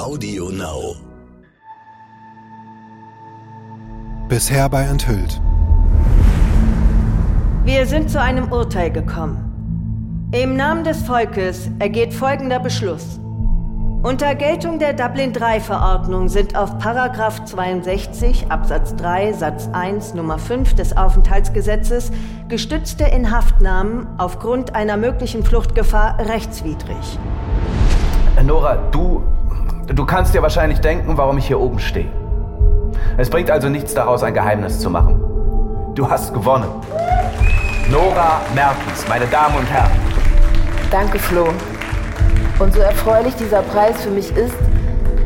Audio Now. Bisher bei Enthüllt. Wir sind zu einem Urteil gekommen. Im Namen des Volkes ergeht folgender Beschluss. Unter Geltung der Dublin III-Verordnung sind auf Paragraph 62 Absatz 3 Satz 1 Nummer 5 des Aufenthaltsgesetzes gestützte Inhaftnahmen aufgrund einer möglichen Fluchtgefahr rechtswidrig. Nora, du. Du kannst dir wahrscheinlich denken, warum ich hier oben stehe. Es bringt also nichts daraus, ein Geheimnis zu machen. Du hast gewonnen. Nora Mertens, meine Damen und Herren. Danke, Flo. Und so erfreulich dieser Preis für mich ist,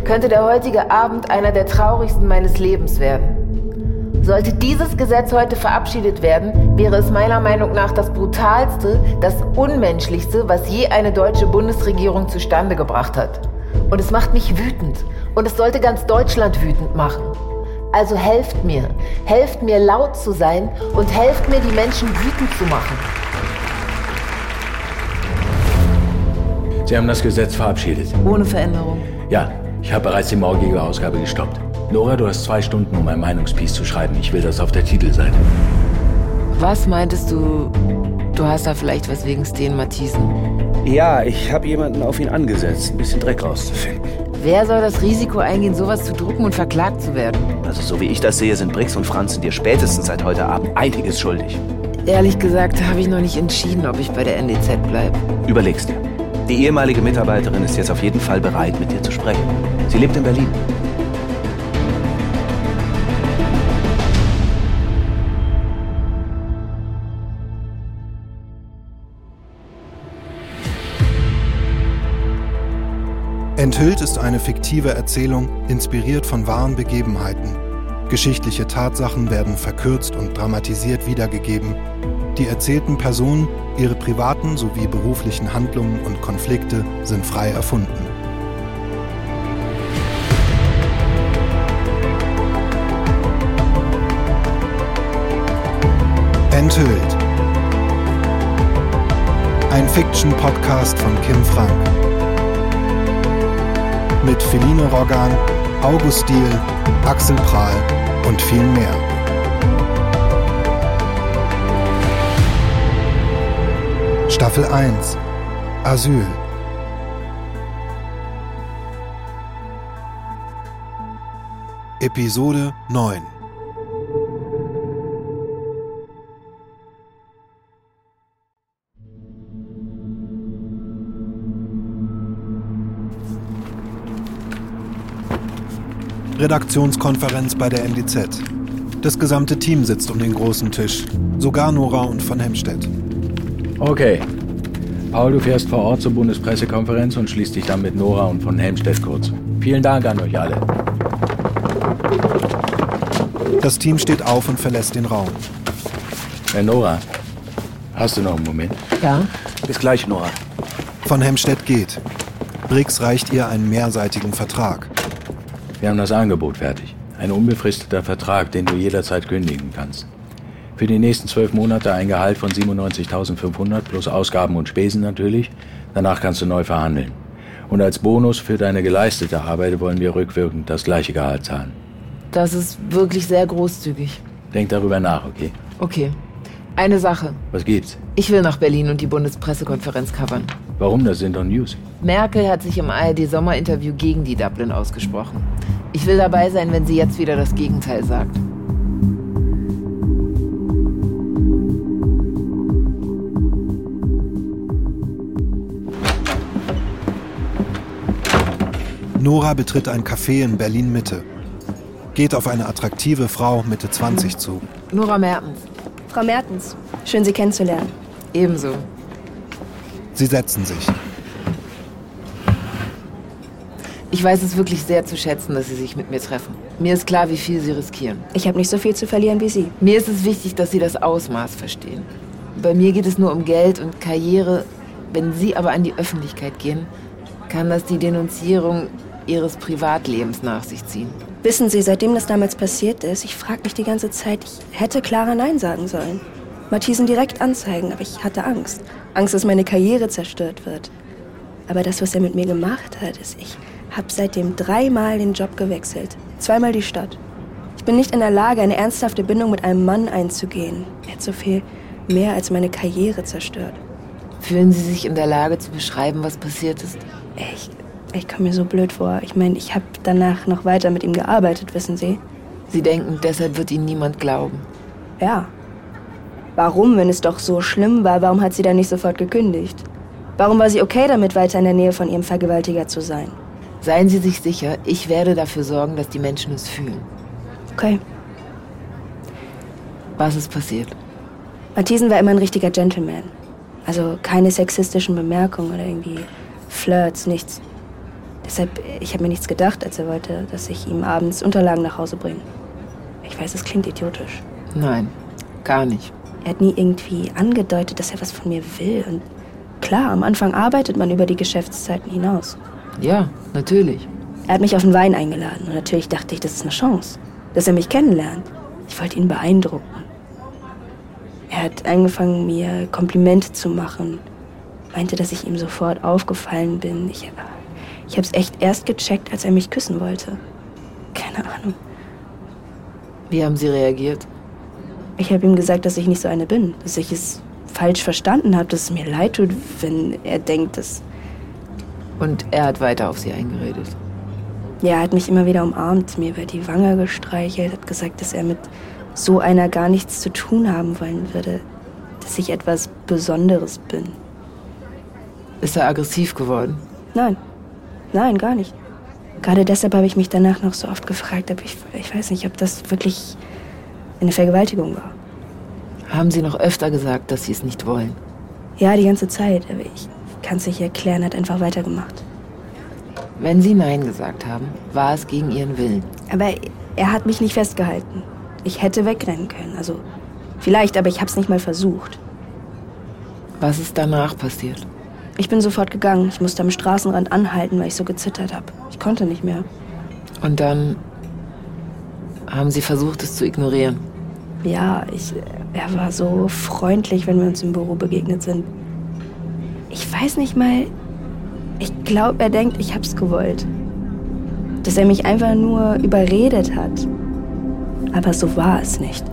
könnte der heutige Abend einer der traurigsten meines Lebens werden. Sollte dieses Gesetz heute verabschiedet werden, wäre es meiner Meinung nach das brutalste, das unmenschlichste, was je eine deutsche Bundesregierung zustande gebracht hat. Und es macht mich wütend. Und es sollte ganz Deutschland wütend machen. Also helft mir, helft mir laut zu sein und helft mir, die Menschen wütend zu machen. Sie haben das Gesetz verabschiedet. Ohne Veränderung. Ja, ich habe bereits die morgige Ausgabe gestoppt. Nora, du hast zwei Stunden, um ein Meinungspiece zu schreiben. Ich will das auf der Titelseite. Was meintest du? Du hast da vielleicht was wegen Sten Matthiesen. Ja, ich habe jemanden auf ihn angesetzt, ein bisschen Dreck rauszufinden. Wer soll das Risiko eingehen, sowas zu drucken und verklagt zu werden? Also so wie ich das sehe, sind Brix und Franzen dir spätestens seit heute Abend einiges schuldig. Ehrlich gesagt habe ich noch nicht entschieden, ob ich bei der NDZ bleibe. Überlegst dir. Die ehemalige Mitarbeiterin ist jetzt auf jeden Fall bereit, mit dir zu sprechen. Sie lebt in Berlin. Enthüllt ist eine fiktive Erzählung, inspiriert von wahren Begebenheiten. Geschichtliche Tatsachen werden verkürzt und dramatisiert wiedergegeben. Die erzählten Personen, ihre privaten sowie beruflichen Handlungen und Konflikte sind frei erfunden. Enthüllt. Ein Fiction-Podcast von Kim Frank. Mit Feline Roggan, August Diel, Axel Prahl und viel mehr. Staffel 1 Asyl. Episode 9 Redaktionskonferenz bei der NDZ. Das gesamte Team sitzt um den großen Tisch, sogar Nora und von Hemstedt. Okay. Paul, du fährst vor Ort zur Bundespressekonferenz und schließt dich dann mit Nora und von Helmstedt kurz. Vielen Dank an euch alle. Das Team steht auf und verlässt den Raum. Hey Nora, hast du noch einen Moment? Ja? Bis gleich, Nora. Von Hemstedt geht. Briggs reicht ihr einen mehrseitigen Vertrag. Wir haben das Angebot fertig. Ein unbefristeter Vertrag, den du jederzeit kündigen kannst. Für die nächsten zwölf Monate ein Gehalt von 97.500 plus Ausgaben und Spesen natürlich. Danach kannst du neu verhandeln. Und als Bonus für deine geleistete Arbeit wollen wir rückwirkend das gleiche Gehalt zahlen. Das ist wirklich sehr großzügig. Denk darüber nach, okay? Okay. Eine Sache. Was gibt's? Ich will nach Berlin und die Bundespressekonferenz covern. Warum? Das sind doch News. Merkel hat sich im ARD-Sommerinterview gegen die Dublin ausgesprochen. Ich will dabei sein, wenn sie jetzt wieder das Gegenteil sagt. Nora betritt ein Café in Berlin Mitte. Geht auf eine attraktive Frau Mitte 20 zu. Nora Mertens. Frau Mertens, schön Sie kennenzulernen. Ebenso. Sie setzen sich. Ich weiß es wirklich sehr zu schätzen, dass Sie sich mit mir treffen. Mir ist klar, wie viel Sie riskieren. Ich habe nicht so viel zu verlieren wie Sie. Mir ist es wichtig, dass Sie das Ausmaß verstehen. Bei mir geht es nur um Geld und Karriere. Wenn Sie aber an die Öffentlichkeit gehen, kann das die Denunzierung Ihres Privatlebens nach sich ziehen. Wissen Sie, seitdem das damals passiert ist, ich frage mich die ganze Zeit, ich hätte Clara Nein sagen sollen. Matthiesen direkt anzeigen, aber ich hatte Angst. Angst, dass meine Karriere zerstört wird. Aber das, was er mit mir gemacht hat, ist, ich Hab seitdem dreimal den Job gewechselt. Zweimal die Stadt. Ich bin nicht in der Lage, eine ernsthafte Bindung mit einem Mann einzugehen. Er hat so viel mehr als meine Karriere zerstört. Fühlen Sie sich in der Lage zu beschreiben, was passiert ist? Ich, ich komme mir so blöd vor. Ich meine, ich habe danach noch weiter mit ihm gearbeitet, wissen Sie? Sie denken, deshalb wird Ihnen niemand glauben. Ja. Warum, wenn es doch so schlimm war, warum hat sie dann nicht sofort gekündigt? Warum war sie okay damit, weiter in der Nähe von ihrem Vergewaltiger zu sein? Seien Sie sich sicher, ich werde dafür sorgen, dass die Menschen es fühlen. Okay. Was ist passiert? Matthiesen war immer ein richtiger Gentleman. Also keine sexistischen Bemerkungen oder irgendwie Flirts, nichts. Deshalb, ich habe mir nichts gedacht, als er wollte, dass ich ihm abends Unterlagen nach Hause bringe. Ich weiß, es klingt idiotisch. Nein, gar nicht. Er hat nie irgendwie angedeutet, dass er was von mir will. Und klar, am Anfang arbeitet man über die Geschäftszeiten hinaus. Ja, natürlich. Er hat mich auf einen Wein eingeladen und natürlich dachte ich, das ist eine Chance, dass er mich kennenlernt. Ich wollte ihn beeindrucken. Er hat angefangen, mir Komplimente zu machen. Meinte, dass ich ihm sofort aufgefallen bin. Ich, ich habe es echt erst gecheckt, als er mich küssen wollte. Keine Ahnung. Wie haben Sie reagiert? Ich habe ihm gesagt, dass ich nicht so eine bin. Dass ich es falsch verstanden habe, dass es mir leid tut, wenn er denkt, dass... Und er hat weiter auf Sie eingeredet? Ja, er hat mich immer wieder umarmt, mir über die Wange gestreichelt, hat gesagt, dass er mit so einer gar nichts zu tun haben wollen würde. Dass ich etwas Besonderes bin. Ist er aggressiv geworden? Nein. Nein, gar nicht. Gerade deshalb habe ich mich danach noch so oft gefragt, ob ich, ich weiß nicht, ob das wirklich eine Vergewaltigung war. Haben Sie noch öfter gesagt, dass Sie es nicht wollen? Ja, die ganze Zeit, aber ich kann es nicht erklären, hat einfach weitergemacht. Wenn Sie Nein gesagt haben, war es gegen Ihren Willen. Aber er hat mich nicht festgehalten. Ich hätte wegrennen können, also vielleicht, aber ich habe es nicht mal versucht. Was ist danach passiert? Ich bin sofort gegangen. Ich musste am Straßenrand anhalten, weil ich so gezittert habe. Ich konnte nicht mehr. Und dann haben Sie versucht, es zu ignorieren? Ja, ich, er war so freundlich, wenn wir uns im Büro begegnet sind. Ich weiß nicht mal. Ich glaube, er denkt, ich hab's gewollt. Dass er mich einfach nur überredet hat. Aber so war es nicht.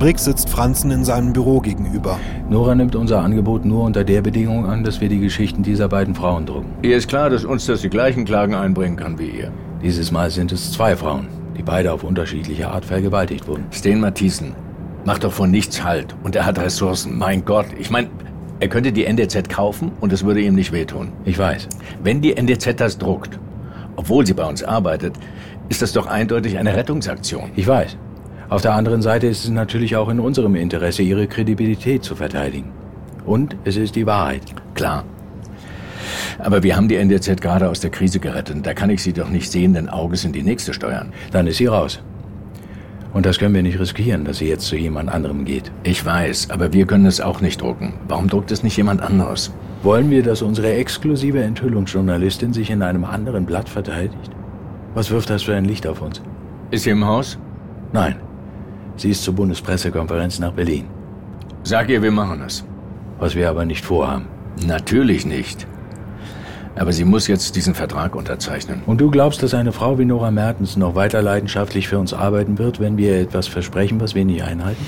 Brick sitzt Franzen in seinem Büro gegenüber. Nora nimmt unser Angebot nur unter der Bedingung an, dass wir die Geschichten dieser beiden Frauen drucken. Ihr ist klar, dass uns das die gleichen Klagen einbringen kann wie ihr. Dieses Mal sind es zwei Frauen, die beide auf unterschiedliche Art vergewaltigt wurden. Sten Matthiesen macht doch von nichts Halt und er hat Ressourcen. Mein Gott, ich meine, er könnte die NDZ kaufen und es würde ihm nicht wehtun. Ich weiß. Wenn die NDZ das druckt, obwohl sie bei uns arbeitet, ist das doch eindeutig eine Rettungsaktion. Ich weiß. Auf der anderen Seite ist es natürlich auch in unserem Interesse, ihre Kredibilität zu verteidigen. Und es ist die Wahrheit. Klar. Aber wir haben die NDZ gerade aus der Krise gerettet. Da kann ich sie doch nicht sehenden Auges in die nächste steuern. Dann ist sie raus. Und das können wir nicht riskieren, dass sie jetzt zu jemand anderem geht. Ich weiß, aber wir können es auch nicht drucken. Warum druckt es nicht jemand anderes? Wollen wir, dass unsere exklusive Enthüllungsjournalistin sich in einem anderen Blatt verteidigt? Was wirft das für ein Licht auf uns? Ist sie im Haus? Nein. Sie ist zur Bundespressekonferenz nach Berlin. Sag ihr, wir machen es. Was wir aber nicht vorhaben. Natürlich nicht. Aber sie muss jetzt diesen Vertrag unterzeichnen. Und du glaubst, dass eine Frau wie Nora Mertens noch weiter leidenschaftlich für uns arbeiten wird, wenn wir etwas versprechen, was wir nie einhalten?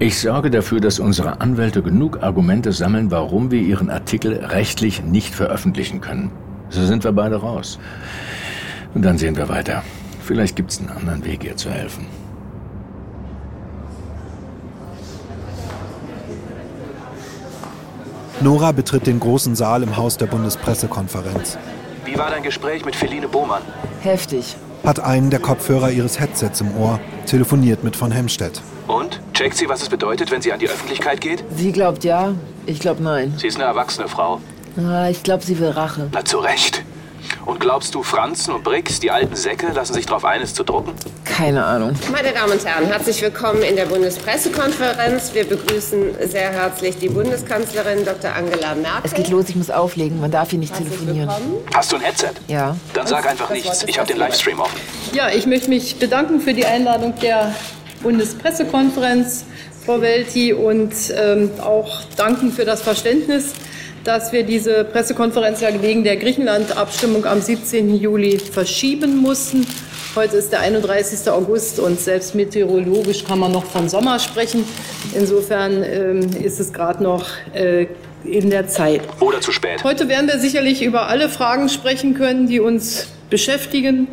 Ich sorge dafür, dass unsere Anwälte genug Argumente sammeln, warum wir ihren Artikel rechtlich nicht veröffentlichen können. So sind wir beide raus. Und dann sehen wir weiter. Vielleicht gibt es einen anderen Weg, ihr zu helfen. Nora betritt den großen Saal im Haus der Bundespressekonferenz. Wie war dein Gespräch mit Feline Bohmann? Heftig. Hat einen der Kopfhörer ihres Headsets im Ohr, telefoniert mit von Hemstedt. Und? Checkt sie, was es bedeutet, wenn sie an die Öffentlichkeit geht? Sie glaubt ja, ich glaub nein. Sie ist eine erwachsene Frau. Ah, ich glaube, sie will Rache. Na, zu Recht. Und glaubst du, Franzen und Brix, die alten Säcke, lassen sich darauf ein, es zu drucken? Keine Ahnung. Meine Damen und Herren, herzlich willkommen in der Bundespressekonferenz. Wir begrüßen sehr herzlich die Bundeskanzlerin Dr. Angela Merkel. Es geht los, ich muss auflegen. Man darf hier nicht Herzlich telefonieren. willkommen. Hast du ein Headset? Ja. Dann sag einfach Das nichts. Ich habe den Livestream offen. Ja, ich möchte mich bedanken für die Einladung der Bundespressekonferenz, Frau Welti, und ähm, auch danken für das Verständnis, dass wir diese Pressekonferenz ja wegen der Griechenland-Abstimmung am 17. Juli verschieben mussten. Heute ist der 31. August und selbst meteorologisch kann man noch von Sommer sprechen. Insofern ähm, ist es gerade noch äh, in der Zeit. Oder zu spät. Heute werden wir sicherlich über alle Fragen sprechen können, die uns beschäftigen.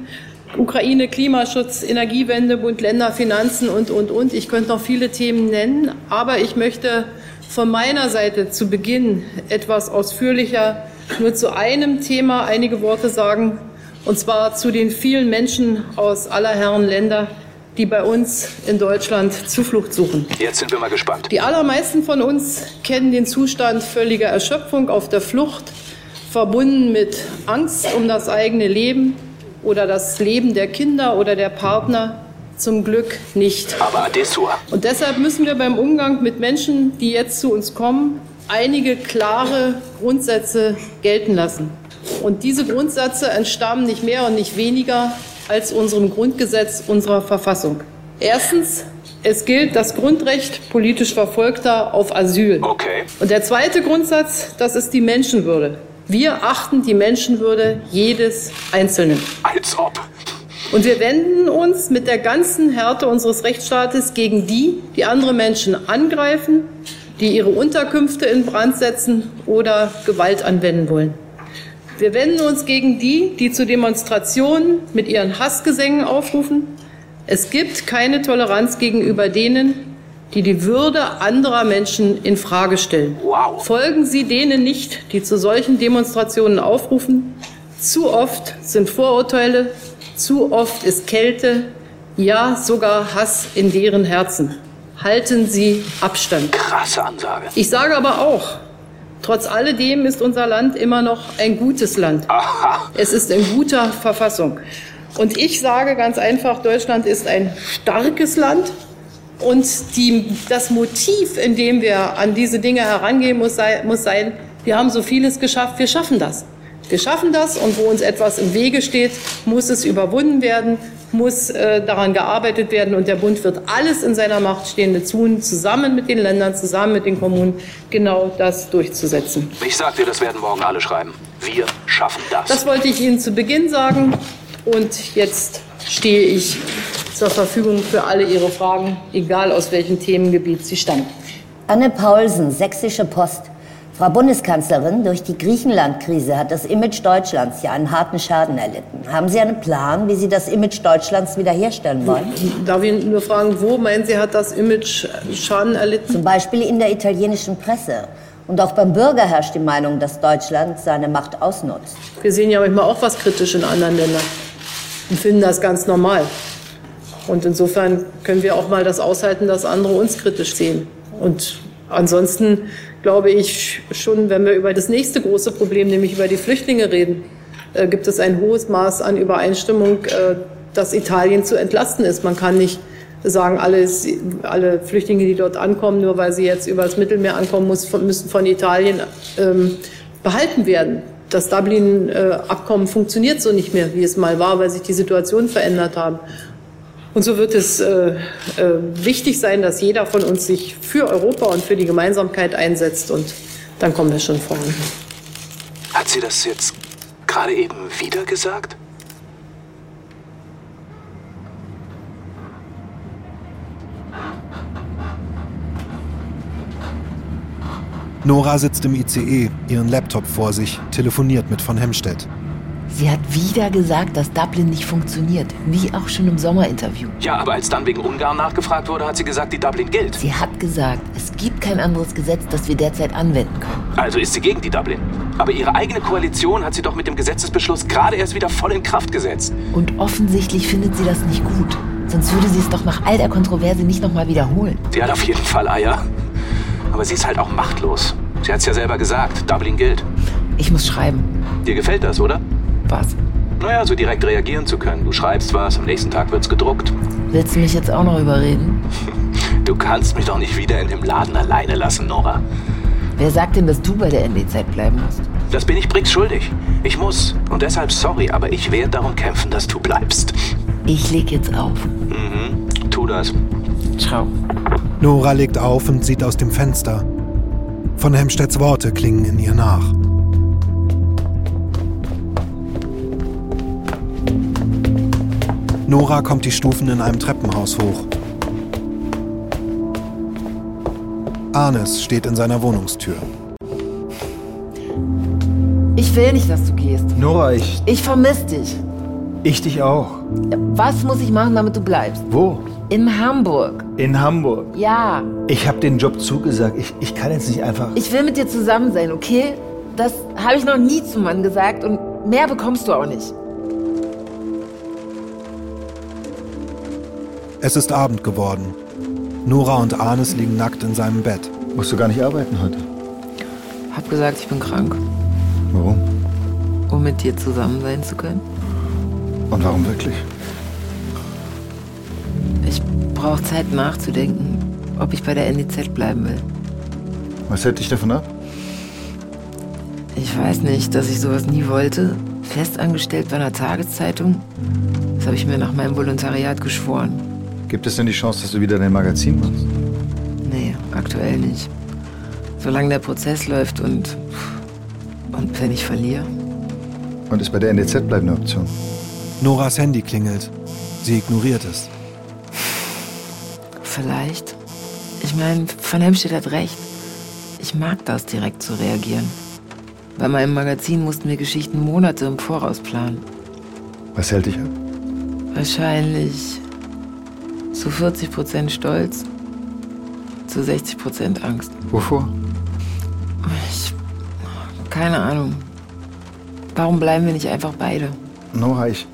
Ukraine, Klimaschutz, Energiewende, Bund, Länder, Finanzen und, und, und. Ich könnte noch viele Themen nennen, aber ich möchte von meiner Seite zu Beginn etwas ausführlicher nur zu einem Thema einige Worte sagen, und zwar zu den vielen Menschen aus aller Herren Länder, die bei uns in Deutschland Zuflucht suchen. Jetzt sind wir mal gespannt. Die allermeisten von uns kennen den Zustand völliger Erschöpfung auf der Flucht, verbunden mit Angst um das eigene Leben oder das Leben der Kinder oder der Partner. Zum Glück nicht. Aber Adessua. Und deshalb müssen wir beim Umgang mit Menschen, die jetzt zu uns kommen, einige klare Grundsätze gelten lassen. Und diese Grundsätze entstammen nicht mehr und nicht weniger als unserem Grundgesetz unserer Verfassung. Erstens, es gilt das Grundrecht politisch Verfolgter auf Asyl. Okay. Und der zweite Grundsatz, das ist die Menschenwürde. Wir achten die Menschenwürde jedes Einzelnen. Als ob. Und wir wenden uns mit der ganzen Härte unseres Rechtsstaates gegen die, die andere Menschen angreifen, die ihre Unterkünfte in Brand setzen oder Gewalt anwenden wollen. Wir wenden uns gegen die, die zu Demonstrationen mit ihren Hassgesängen aufrufen. Es gibt keine Toleranz gegenüber denen, die die Würde anderer Menschen in Frage stellen. Folgen Sie denen nicht, die zu solchen Demonstrationen aufrufen. Zu oft sind Vorurteile, zu oft ist Kälte, ja sogar Hass in deren Herzen. Halten Sie Abstand. Krasse Ansage. Ich sage aber auch, trotz alledem ist unser Land immer noch ein gutes Land. Aha. Es ist in guter Verfassung. Und ich sage ganz einfach, Deutschland ist ein starkes Land. Und die, das Motiv, in dem wir an diese Dinge herangehen, muss, sei, muss sein, wir haben so vieles geschafft, wir schaffen das. Wir schaffen das und wo uns etwas im Wege steht, muss es überwunden werden, muss äh, daran gearbeitet werden und der Bund wird alles in seiner Macht Stehende tun, zusammen mit den Ländern, zusammen mit den Kommunen, genau das durchzusetzen. Ich sag dir, das werden morgen alle schreiben. Wir schaffen das. Das wollte ich Ihnen zu Beginn sagen und jetzt stehe ich zur Verfügung für alle Ihre Fragen, egal aus welchem Themengebiet sie stammen. Anne Paulsen, Sächsische Post. Frau Bundeskanzlerin, durch die Griechenland-Krise hat das Image Deutschlands ja einen harten Schaden erlitten. Haben Sie einen Plan, wie Sie das Image Deutschlands wiederherstellen wollen? Darf ich nur fragen, wo meinen Sie, hat das Image Schaden erlitten? Zum Beispiel in der italienischen Presse. Und auch beim Bürger herrscht die Meinung, dass Deutschland seine Macht ausnutzt. Wir sehen ja manchmal auch was kritisch in anderen Ländern und finden das ganz normal. Und insofern können wir auch mal das aushalten, dass andere uns kritisch sehen. Und ansonsten glaube ich schon, wenn wir über das nächste große Problem, nämlich über die Flüchtlinge reden, äh, gibt es ein hohes Maß an Übereinstimmung, äh, dass Italien zu entlasten ist. Man kann nicht sagen, alle, alle Flüchtlinge, die dort ankommen, nur weil sie jetzt über das Mittelmeer ankommen, muss, müssen von Italien ähm, behalten werden. Das Dublin-Abkommen funktioniert so nicht mehr, wie es mal war, weil sich die Situationen verändert haben. Und so wird es äh, äh, wichtig sein, dass jeder von uns sich für Europa und für die Gemeinsamkeit einsetzt. Und dann kommen wir schon voran. Hat sie das jetzt gerade eben wieder gesagt? Nora sitzt im ICE, ihren Laptop vor sich, telefoniert mit von Hemstedt. Sie hat wieder gesagt, dass Dublin nicht funktioniert, wie auch schon im Sommerinterview. Ja, aber als dann wegen Ungarn nachgefragt wurde, hat sie gesagt, die Dublin gilt. Sie hat gesagt, es gibt kein anderes Gesetz, das wir derzeit anwenden können. Also ist sie gegen die Dublin. Aber ihre eigene Koalition hat sie doch mit dem Gesetzesbeschluss gerade erst wieder voll in Kraft gesetzt. Und offensichtlich findet sie das nicht gut. Sonst würde sie es doch nach all der Kontroverse nicht nochmal wiederholen. Sie hat auf jeden Fall Eier. Aber sie ist halt auch machtlos. Sie hat es ja selber gesagt, Dublin gilt. Ich muss schreiben. Dir gefällt das, oder? Was? Naja, so direkt reagieren zu können. Du schreibst was, am nächsten Tag wird's gedruckt. Willst du mich jetzt auch noch überreden? Du kannst mich doch nicht wieder in dem Laden alleine lassen, Nora. Wer sagt denn, dass du bei der ND-Zeit bleiben musst? Das bin ich Briggs schuldig. Ich muss. Und deshalb sorry, aber ich werde darum kämpfen, dass du bleibst. Ich leg jetzt auf. Mhm, tu das. Ciao. Nora legt auf und sieht aus dem Fenster. Von Hemstedts Worte klingen in ihr nach. Nora kommt die Stufen in einem Treppenhaus hoch. Arnes steht in seiner Wohnungstür. Ich will nicht, dass du gehst. Nora, ich. Ich vermisse dich. Ich dich auch. Was muss ich machen, damit du bleibst? Wo? In Hamburg. In Hamburg. Ja. Ich habe den Job zugesagt. Ich, ich kann jetzt nicht einfach. Ich will mit dir zusammen sein, okay? Das habe ich noch nie zum Mann gesagt und mehr bekommst du auch nicht. Es ist Abend geworden. Nora und Arnes liegen nackt in seinem Bett. Musst du gar nicht arbeiten heute? Hab gesagt, ich bin krank. Warum? Um mit dir zusammen sein zu können. Und warum wirklich? Ich brauche Zeit nachzudenken, ob ich bei der NDZ bleiben will. Was hält dich davon ab? Ich weiß nicht, dass ich sowas nie wollte. Festangestellt bei einer Tageszeitung. Das habe ich mir nach meinem Volontariat geschworen. Gibt es denn die Chance, dass du wieder dein Magazin machst? Nee, aktuell nicht. Solange der Prozess läuft und. und wenn ich verliere. Und ist bei der NDZ bleiben eine Option? Noras Handy klingelt. Sie ignoriert es. Vielleicht. Ich meine, Van Hemstedt hat recht. Ich mag das, direkt zu reagieren. Bei meinem Magazin mussten wir Geschichten Monate im Voraus planen. Was hält dich ab? Wahrscheinlich zu 40 Prozent Stolz, zu 60 Prozent Angst. Wovor? Ich. keine Ahnung. Warum bleiben wir nicht einfach beide? Nora, ich.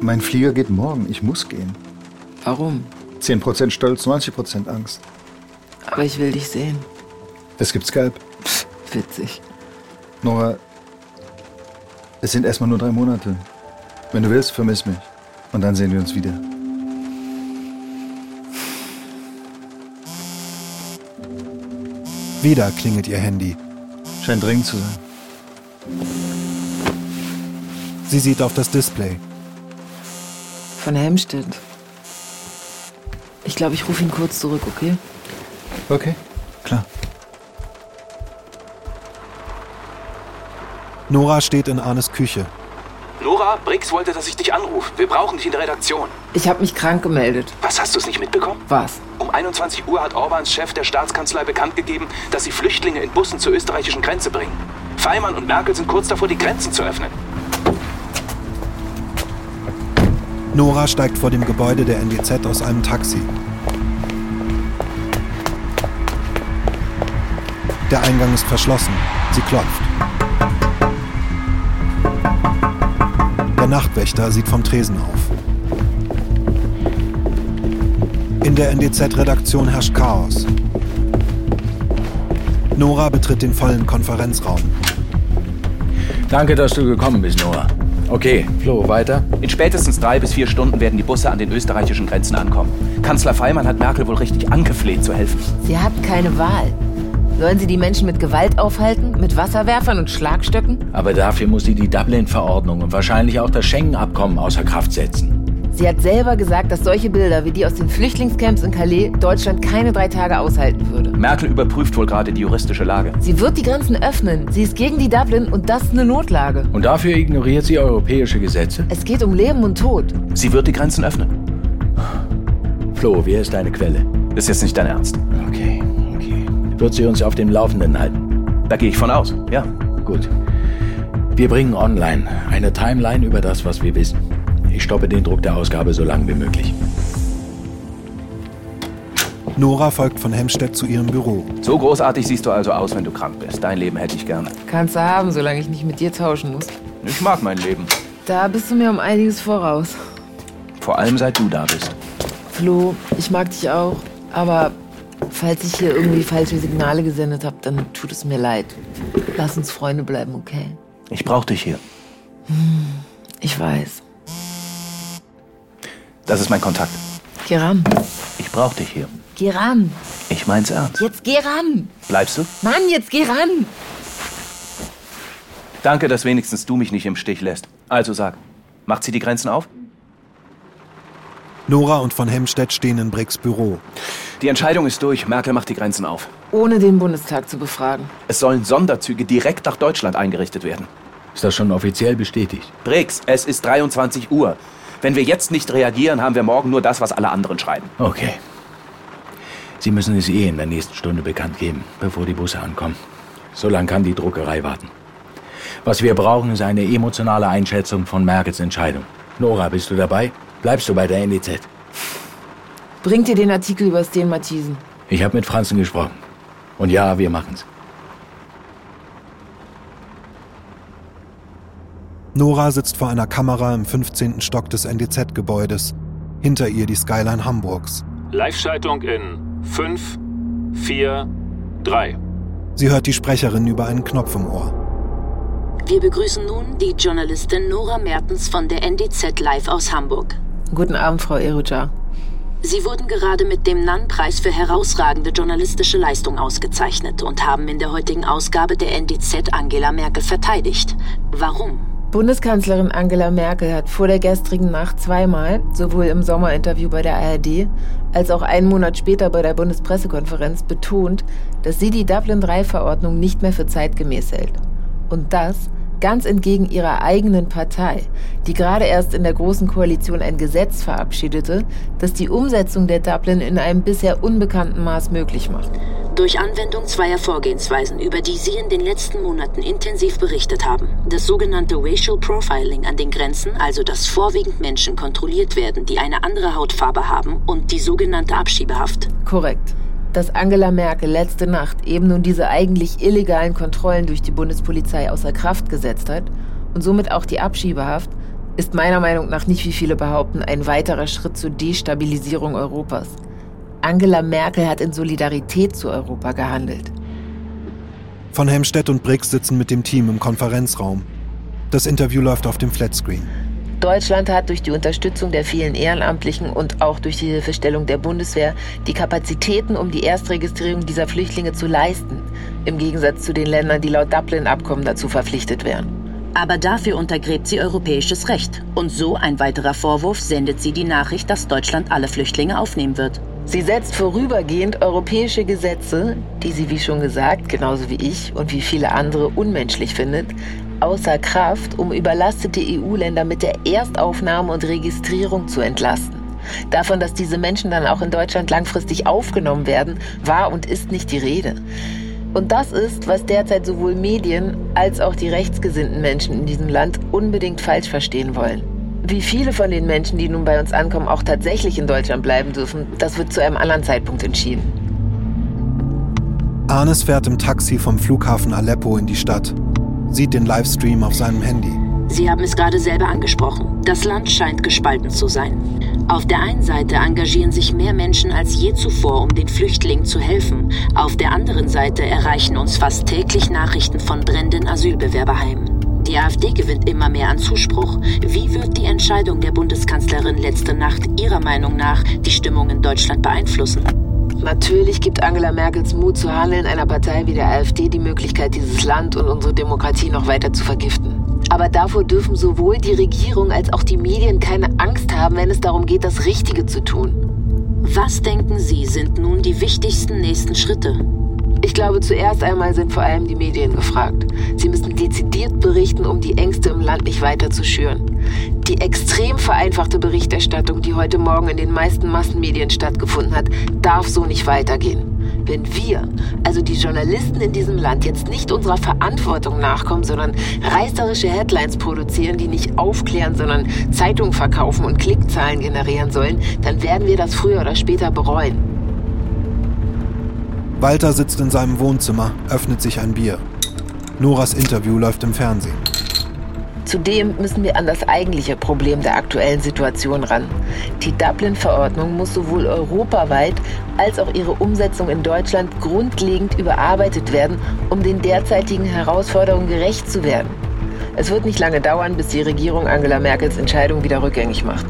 Mein Flieger geht morgen. Ich muss gehen. Warum? 10% Stolz, 90% Angst. Aber ich will dich sehen. Es gibt Skype. Pff, witzig. Nora, es sind erstmal nur drei Monate. Wenn du willst, vermiss mich. Und dann sehen wir uns wieder. Wieder klingelt ihr Handy. Scheint dringend zu sein. Sie sieht auf das Display. Von Hemstedt. Ich glaube, ich rufe ihn kurz zurück, okay? Okay, klar. Nora steht in Arnes Küche. Nora, Briggs wollte, dass ich dich anrufe. Wir brauchen dich in der Redaktion. Ich habe mich krank gemeldet. Was, hast du es nicht mitbekommen? Was? Um 21 Uhr hat Orbans Chef der Staatskanzlei bekannt gegeben, dass sie Flüchtlinge in Bussen zur österreichischen Grenze bringen. Feimann und Merkel sind kurz davor, die Grenzen zu öffnen. Nora steigt vor dem Gebäude der NDZ aus einem Taxi. Der Eingang ist verschlossen. Sie klopft. Der Nachtwächter sieht vom Tresen auf. In der NDZ-Redaktion herrscht Chaos. Nora betritt den vollen Konferenzraum. Danke, dass du gekommen bist, Nora. Okay, Flo, weiter. In spätestens drei bis vier Stunden werden die Busse an den österreichischen Grenzen ankommen. Kanzler Feimann hat Merkel wohl richtig angefleht zu helfen. Sie hat keine Wahl. Sollen sie die Menschen mit Gewalt aufhalten? Mit Wasserwerfern und Schlagstöcken? Aber dafür muss sie die Dublin-Verordnung und wahrscheinlich auch das Schengen-Abkommen außer Kraft setzen. Sie hat selber gesagt, dass solche Bilder wie die aus den Flüchtlingscamps in Calais Deutschland keine drei Tage aushalten würde. Merkel überprüft wohl gerade die juristische Lage. Sie wird die Grenzen öffnen. Sie ist gegen die Dublin und das ist eine Notlage. Und dafür ignoriert sie europäische Gesetze? Es geht um Leben und Tod. Sie wird die Grenzen öffnen. Flo, wer ist deine Quelle? Ist jetzt nicht dein Ernst. Okay, okay. Wird sie uns auf dem Laufenden halten? Da gehe ich von aus, ja. Gut. Wir bringen online eine Timeline über das, was wir wissen. Ich stoppe den Druck der Ausgabe so lange wie möglich. Nora folgt von Hemstedt zu ihrem Büro. So großartig siehst du also aus, wenn du krank bist. Dein Leben hätte ich gerne. Kannst du haben, solange ich nicht mit dir tauschen muss. Ich mag mein Leben. Da bist du mir um einiges voraus. Vor allem seit du da bist. Flo, ich mag dich auch, aber falls ich hier irgendwie falsche Signale gesendet habe, dann tut es mir leid. Lass uns Freunde bleiben, okay? Ich brauch dich hier. Ich weiß. Das ist mein Kontakt. Geh ran. Ich brauch dich hier. Geh ran. Ich mein's ernst. Jetzt geh ran. Bleibst du? Mann, jetzt geh ran. Danke, dass wenigstens du mich nicht im Stich lässt. Also sag, macht sie die Grenzen auf? Nora und von Hemstedt stehen in Bricks Büro. Die Entscheidung ist durch. Merkel macht die Grenzen auf. Ohne den Bundestag zu befragen. Es sollen Sonderzüge direkt nach Deutschland eingerichtet werden. Ist das schon offiziell bestätigt? Briggs, es ist 23 Uhr. Wenn wir jetzt nicht reagieren, haben wir morgen nur das, was alle anderen schreiben. Okay. Sie müssen es eh in der nächsten Stunde bekannt geben, bevor die Busse ankommen. So lange kann die Druckerei warten. Was wir brauchen, ist eine emotionale Einschätzung von Merkels Entscheidung. Nora, bist du dabei? Bleibst du bei der NEZ? Bringt ihr den Artikel über Sten Matthiesen? Ich habe mit Franzen gesprochen. Und ja, wir machen's. Nora sitzt vor einer Kamera im 15. Stock des NDZ-Gebäudes. Hinter ihr die Skyline Hamburgs. Live-Schaltung in 5, 4, 3. Sie hört die Sprecherin über einen Knopf im Ohr. Wir begrüßen nun die Journalistin Nora Mertens von der NDZ Live aus Hamburg. Guten Abend, Frau Eruja. Sie wurden gerade mit dem NAN-Preis für herausragende journalistische Leistung ausgezeichnet und haben in der heutigen Ausgabe der NDZ Angela Merkel verteidigt. Warum? Bundeskanzlerin Angela Merkel hat vor der gestrigen Nacht zweimal, sowohl im Sommerinterview bei der ARD als auch einen Monat später bei der Bundespressekonferenz, betont, dass sie die Dublin-III-Verordnung nicht mehr für zeitgemäß hält. Und das ganz entgegen ihrer eigenen Partei, die gerade erst in der Großen Koalition ein Gesetz verabschiedete, das die Umsetzung der Dublin in einem bisher unbekannten Maß möglich macht. Durch Anwendung zweier Vorgehensweisen, über die Sie in den letzten Monaten intensiv berichtet haben, das sogenannte Racial Profiling an den Grenzen, also dass vorwiegend Menschen kontrolliert werden, die eine andere Hautfarbe haben, und die sogenannte Abschiebehaft. Korrekt dass Angela Merkel letzte Nacht eben nun diese eigentlich illegalen Kontrollen durch die Bundespolizei außer Kraft gesetzt hat und somit auch die Abschiebehaft, ist meiner Meinung nach nicht, wie viele behaupten, ein weiterer Schritt zur Destabilisierung Europas. Angela Merkel hat in Solidarität zu Europa gehandelt. Von Helmstedt und Briggs sitzen mit dem Team im Konferenzraum. Das Interview läuft auf dem Flatscreen. Deutschland hat durch die Unterstützung der vielen Ehrenamtlichen und auch durch die Hilfestellung der Bundeswehr die Kapazitäten, um die Erstregistrierung dieser Flüchtlinge zu leisten, im Gegensatz zu den Ländern, die laut Dublin-Abkommen dazu verpflichtet wären. Aber dafür untergräbt sie europäisches Recht. Und so ein weiterer Vorwurf sendet sie die Nachricht, dass Deutschland alle Flüchtlinge aufnehmen wird. Sie setzt vorübergehend europäische Gesetze, die sie, wie schon gesagt, genauso wie ich und wie viele andere unmenschlich findet, außer Kraft, um überlastete EU-Länder mit der Erstaufnahme und Registrierung zu entlasten. Davon, dass diese Menschen dann auch in Deutschland langfristig aufgenommen werden, war und ist nicht die Rede. Und das ist, was derzeit sowohl Medien als auch die rechtsgesinnten Menschen in diesem Land unbedingt falsch verstehen wollen. Wie viele von den Menschen, die nun bei uns ankommen, auch tatsächlich in Deutschland bleiben dürfen, das wird zu einem anderen Zeitpunkt entschieden. Arnes fährt im Taxi vom Flughafen Aleppo in die Stadt sieht den Livestream auf seinem Handy. Sie haben es gerade selber angesprochen. Das Land scheint gespalten zu sein. Auf der einen Seite engagieren sich mehr Menschen als je zuvor, um den Flüchtlingen zu helfen. Auf der anderen Seite erreichen uns fast täglich Nachrichten von brennenden Asylbewerberheimen. Die AfD gewinnt immer mehr an Zuspruch. Wie wird die Entscheidung der Bundeskanzlerin letzte Nacht Ihrer Meinung nach die Stimmung in Deutschland beeinflussen? Natürlich gibt Angela Merkels Mut zu handeln einer Partei wie der AfD die Möglichkeit, dieses Land und unsere Demokratie noch weiter zu vergiften. Aber davor dürfen sowohl die Regierung als auch die Medien keine Angst haben, wenn es darum geht, das Richtige zu tun. Was denken Sie sind nun die wichtigsten nächsten Schritte? Ich glaube, zuerst einmal sind vor allem die Medien gefragt. Sie müssen dezidiert berichten, um die Ängste im Land nicht weiter zu schüren. Die extrem vereinfachte Berichterstattung, die heute Morgen in den meisten Massenmedien stattgefunden hat, darf so nicht weitergehen. Wenn wir, also die Journalisten in diesem Land, jetzt nicht unserer Verantwortung nachkommen, sondern reißerische Headlines produzieren, die nicht aufklären, sondern Zeitungen verkaufen und Klickzahlen generieren sollen, dann werden wir das früher oder später bereuen. Walter sitzt in seinem Wohnzimmer, öffnet sich ein Bier. Noras Interview läuft im Fernsehen. Zudem müssen wir an das eigentliche Problem der aktuellen Situation ran. Die Dublin-Verordnung muss sowohl europaweit als auch ihre Umsetzung in Deutschland grundlegend überarbeitet werden, um den derzeitigen Herausforderungen gerecht zu werden. Es wird nicht lange dauern, bis die Regierung Angela Merkels Entscheidung wieder rückgängig macht.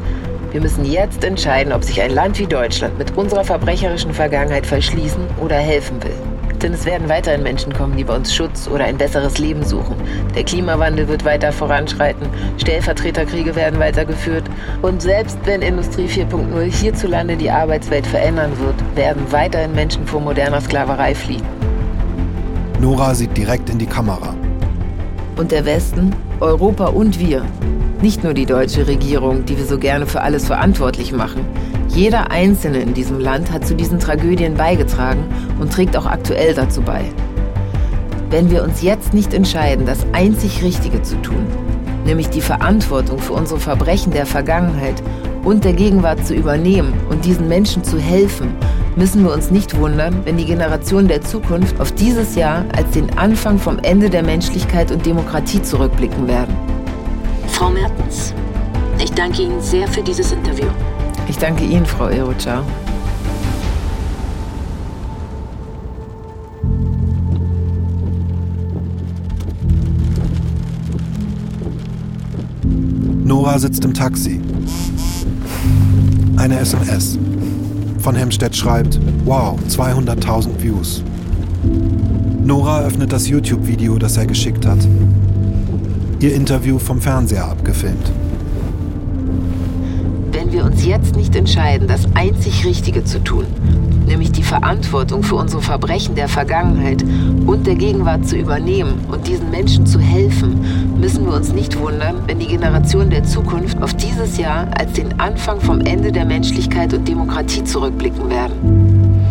Wir müssen jetzt entscheiden, ob sich ein Land wie Deutschland mit unserer verbrecherischen Vergangenheit verschließen oder helfen will. Denn es werden weiterhin Menschen kommen, die bei uns Schutz oder ein besseres Leben suchen. Der Klimawandel wird weiter voranschreiten, Stellvertreterkriege werden weitergeführt. Und selbst wenn Industrie 4.0 hierzulande die Arbeitswelt verändern wird, werden weiterhin Menschen vor moderner Sklaverei fliehen. Nora sieht direkt in die Kamera. Und der Westen, Europa und wir. Nicht nur die deutsche Regierung, die wir so gerne für alles verantwortlich machen. Jeder Einzelne in diesem Land hat zu diesen Tragödien beigetragen und trägt auch aktuell dazu bei. Wenn wir uns jetzt nicht entscheiden, das einzig Richtige zu tun, nämlich die Verantwortung für unsere Verbrechen der Vergangenheit und der Gegenwart zu übernehmen und diesen Menschen zu helfen, müssen wir uns nicht wundern, wenn die Generationen der Zukunft auf dieses Jahr als den Anfang vom Ende der Menschlichkeit und Demokratie zurückblicken werden. Frau Mertens, ich danke Ihnen sehr für dieses Interview. Ich danke Ihnen, Frau Erocha. Nora sitzt im Taxi. Eine SMS. Von Hemstedt schreibt, wow, 200.000 Views. Nora öffnet das YouTube-Video, das er geschickt hat. Ihr Interview vom Fernseher abgefilmt. Wenn wir uns jetzt nicht entscheiden, das einzig Richtige zu tun, nämlich die Verantwortung für unsere Verbrechen der Vergangenheit und der Gegenwart zu übernehmen und diesen Menschen zu helfen, müssen wir uns nicht wundern, wenn die Generationen der Zukunft auf dieses Jahr als den Anfang vom Ende der Menschlichkeit und Demokratie zurückblicken werden.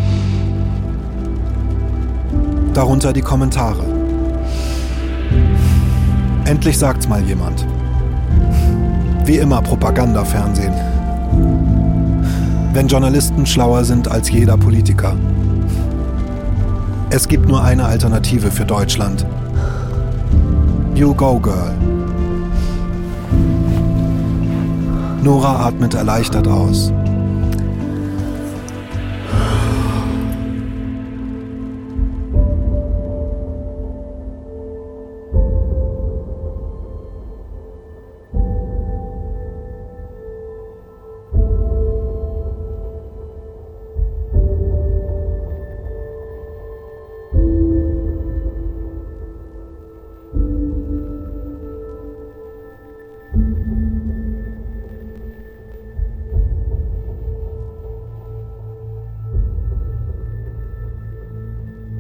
Darunter die Kommentare. Endlich sagt's mal jemand. Wie immer Propagandafernsehen. Wenn Journalisten schlauer sind als jeder Politiker. Es gibt nur eine Alternative für Deutschland. You go, girl. Nora atmet erleichtert aus.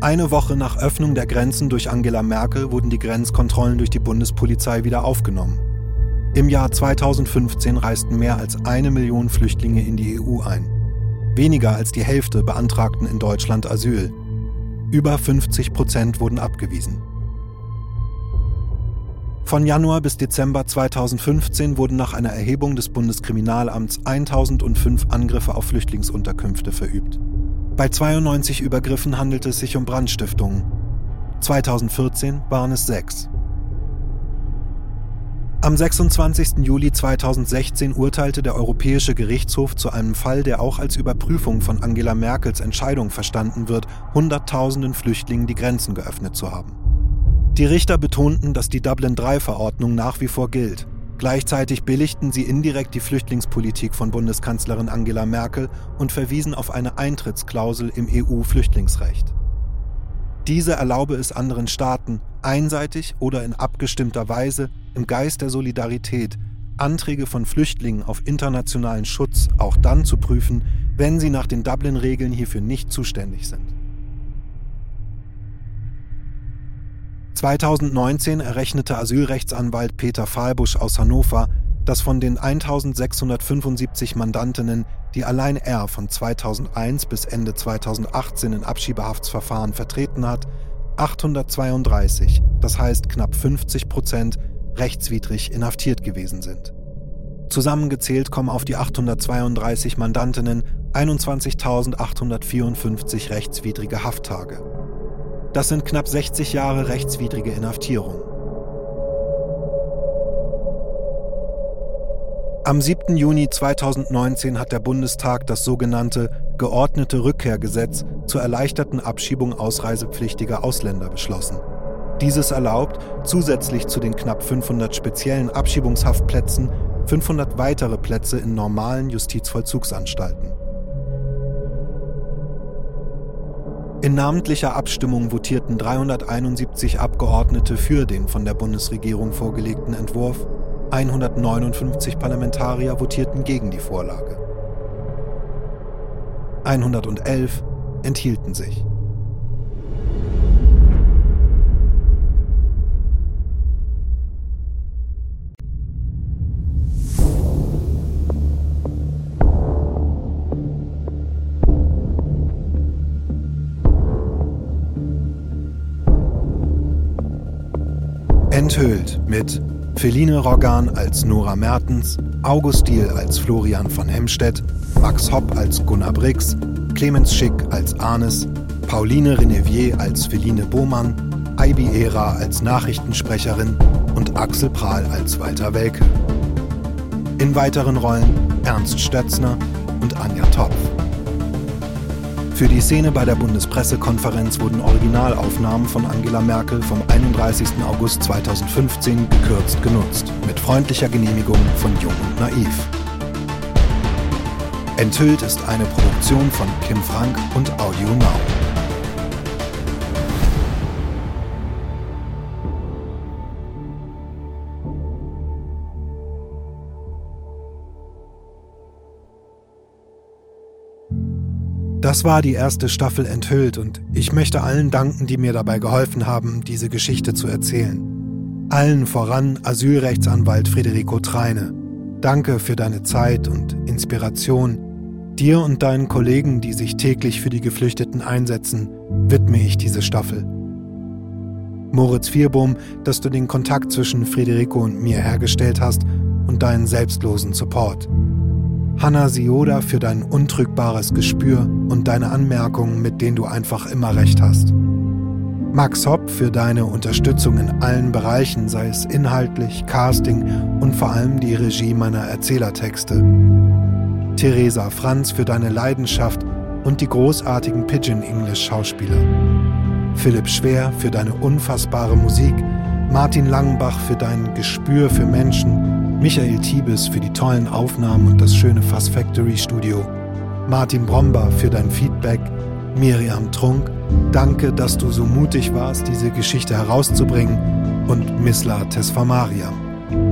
Eine Woche nach Öffnung der Grenzen durch Angela Merkel wurden die Grenzkontrollen durch die Bundespolizei wieder aufgenommen. Im Jahr 2015 reisten mehr als eine Million Flüchtlinge in die EU ein. Weniger als die Hälfte beantragten in Deutschland Asyl. Über 50 Prozent wurden abgewiesen. Von Januar bis Dezember 2015 wurden nach einer Erhebung des Bundeskriminalamts 1005 Angriffe auf Flüchtlingsunterkünfte verübt. Bei 92 Übergriffen handelte es sich um Brandstiftungen. 2014 waren es sechs. Am 26. Juli 2016 urteilte der Europäische Gerichtshof zu einem Fall, der auch als Überprüfung von Angela Merkels Entscheidung verstanden wird, Hunderttausenden Flüchtlingen die Grenzen geöffnet zu haben. Die Richter betonten, dass die Dublin-III-Verordnung nach wie vor gilt Gleichzeitig billigten sie indirekt die Flüchtlingspolitik von Bundeskanzlerin Angela Merkel und verwiesen auf eine Eintrittsklausel im EU-Flüchtlingsrecht. Diese erlaube es anderen Staaten, einseitig oder in abgestimmter Weise im Geist der Solidarität Anträge von Flüchtlingen auf internationalen Schutz auch dann zu prüfen, wenn sie nach den Dublin-Regeln hierfür nicht zuständig sind. 2019 errechnete Asylrechtsanwalt Peter Fahlbusch aus Hannover, dass von den 1675 Mandantinnen, die allein er von 2001 bis Ende 2018 in Abschiebehaftsverfahren vertreten hat, 832, das heißt knapp 50 Prozent, rechtswidrig inhaftiert gewesen sind. Zusammengezählt kommen auf die 832 Mandantinnen 21.854 rechtswidrige Hafttage. Das sind knapp 60 Jahre rechtswidrige Inhaftierung. Am 7. Juni 2019 hat der Bundestag das sogenannte Geordnete Rückkehrgesetz zur erleichterten Abschiebung ausreisepflichtiger Ausländer beschlossen. Dieses erlaubt, zusätzlich zu den knapp 500 speziellen Abschiebungshaftplätzen, 500 weitere Plätze in normalen Justizvollzugsanstalten. In namentlicher Abstimmung votierten 371 Abgeordnete für den von der Bundesregierung vorgelegten Entwurf, 159 Parlamentarier votierten gegen die Vorlage. 111 enthielten sich. Enthüllt mit Feline Roggan als Nora Mertens, August Diel als Florian von Hemstedt, Max Hopp als Gunnar Brix, Clemens Schick als Arnes, Pauline Renevier als Feline Bohmann, Ibi Era als Nachrichtensprecherin und Axel Prahl als Walter Welke. In weiteren Rollen Ernst Stötzner und Anja Topf. Für die Szene bei der Bundespressekonferenz wurden Originalaufnahmen von Angela Merkel vom 31. August 2015 gekürzt genutzt, mit freundlicher Genehmigung von Jung und Naiv. Enthüllt ist eine Produktion von Kim Frank und Audio Now. Das war die erste Staffel enthüllt und ich möchte allen danken, die mir dabei geholfen haben, diese Geschichte zu erzählen. Allen voran Asylrechtsanwalt Federico Treine. Danke für deine Zeit und Inspiration. Dir und deinen Kollegen, die sich täglich für die Geflüchteten einsetzen, widme ich diese Staffel. Moritz Vierbohm, dass du den Kontakt zwischen Federico und mir hergestellt hast und deinen selbstlosen Support. Hanna Sioda für dein untrügbares Gespür und deine Anmerkungen, mit denen du einfach immer recht hast. Max Hopp für deine Unterstützung in allen Bereichen, sei es inhaltlich, Casting und vor allem die Regie meiner Erzählertexte. Theresa Franz für deine Leidenschaft und die großartigen Pigeon English Schauspieler. Philipp Schwer für deine unfassbare Musik, Martin Langenbach für dein Gespür für Menschen, Michael Tiebes für die tollen Aufnahmen und das schöne Fuss Factory Studio, Martin Bromber für dein Feedback, Miriam Trunk, danke, dass du so mutig warst, diese Geschichte herauszubringen und Misla Tesfamaria.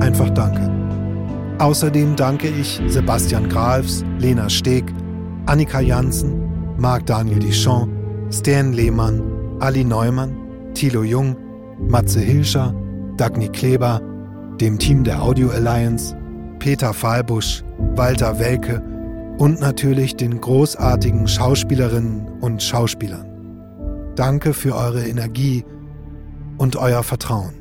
Einfach danke. Außerdem danke ich Sebastian Grafs, Lena Steg, Annika Janssen, Marc Daniel Deschamps, Stan Lehmann, Ali Neumann, Thilo Jung, Matze Hilscher, Dagny Kleber, dem Team der Audio Alliance, Peter Fahlbusch, Walter Welke und natürlich den großartigen Schauspielerinnen und Schauspielern. Danke für eure Energie und euer Vertrauen.